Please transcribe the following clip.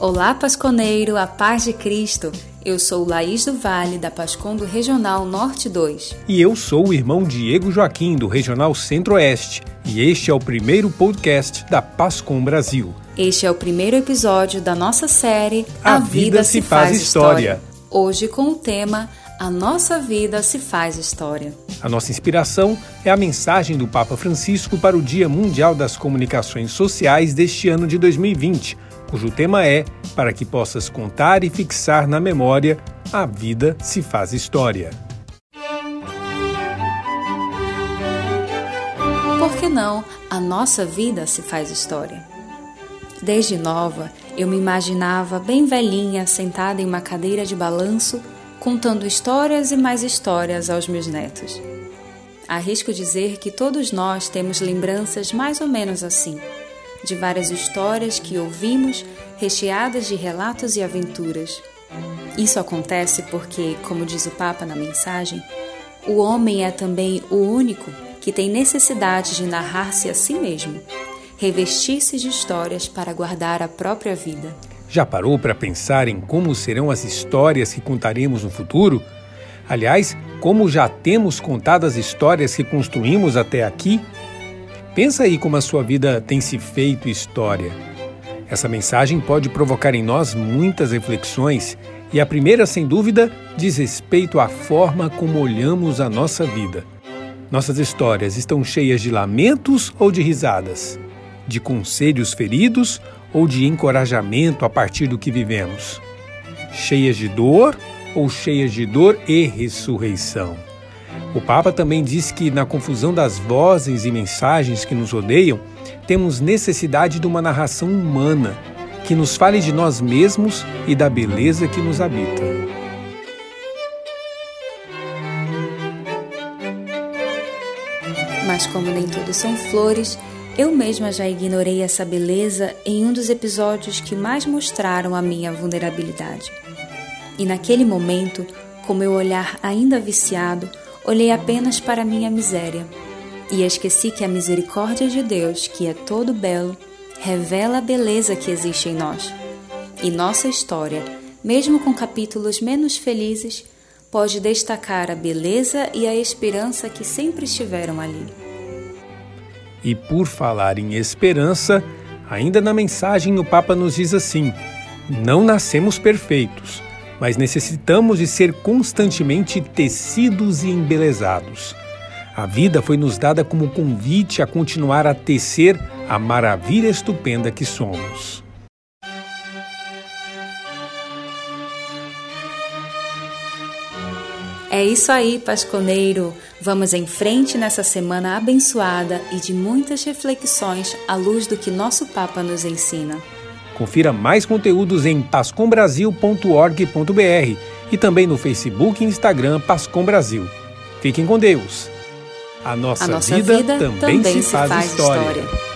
Olá, Pasconeiro, a paz de Cristo. Eu sou Laís do Vale, da Pascondo Regional Norte 2. E eu sou o irmão Diego Joaquim, do Regional Centro-Oeste. E este é o primeiro podcast da Pascom Brasil. Este é o primeiro episódio da nossa série A, a Vida, Vida, se Faz, faz história. história. Hoje com o tema A Nossa Vida se Faz História. A nossa inspiração é a mensagem do Papa Francisco para o Dia Mundial das Comunicações Sociais deste ano de 2020 cujo tema é Para que possas contar e fixar na memória, a vida se faz história. Por que não a nossa vida se faz história? Desde nova, eu me imaginava bem velhinha, sentada em uma cadeira de balanço, contando histórias e mais histórias aos meus netos. Arrisco dizer que todos nós temos lembranças mais ou menos assim de várias histórias que ouvimos, recheadas de relatos e aventuras. Isso acontece porque, como diz o Papa na mensagem, o homem é também o único que tem necessidade de narrar-se a si mesmo, revestir-se de histórias para guardar a própria vida. Já parou para pensar em como serão as histórias que contaremos no futuro? Aliás, como já temos contado as histórias que construímos até aqui? Pensa aí como a sua vida tem se feito história. Essa mensagem pode provocar em nós muitas reflexões e a primeira, sem dúvida, diz respeito à forma como olhamos a nossa vida. Nossas histórias estão cheias de lamentos ou de risadas, de conselhos feridos ou de encorajamento a partir do que vivemos, cheias de dor ou cheias de dor e ressurreição. O Papa também diz que, na confusão das vozes e mensagens que nos rodeiam, temos necessidade de uma narração humana que nos fale de nós mesmos e da beleza que nos habita. Mas, como nem tudo são flores, eu mesma já ignorei essa beleza em um dos episódios que mais mostraram a minha vulnerabilidade. E naquele momento, com meu olhar ainda viciado, olhei apenas para minha miséria e esqueci que a misericórdia de Deus, que é todo belo, revela a beleza que existe em nós. E nossa história, mesmo com capítulos menos felizes, pode destacar a beleza e a esperança que sempre estiveram ali. E por falar em esperança, ainda na mensagem o Papa nos diz assim: não nascemos perfeitos mas necessitamos de ser constantemente tecidos e embelezados. A vida foi nos dada como convite a continuar a tecer a maravilha estupenda que somos. É isso aí, Pasconeiro. Vamos em frente nessa semana abençoada e de muitas reflexões à luz do que nosso Papa nos ensina. Confira mais conteúdos em pascombrasil.org.br e também no Facebook e Instagram Pascom Brasil. Fiquem com Deus. A nossa, A nossa vida, vida, também, também se, faz, faz história. história.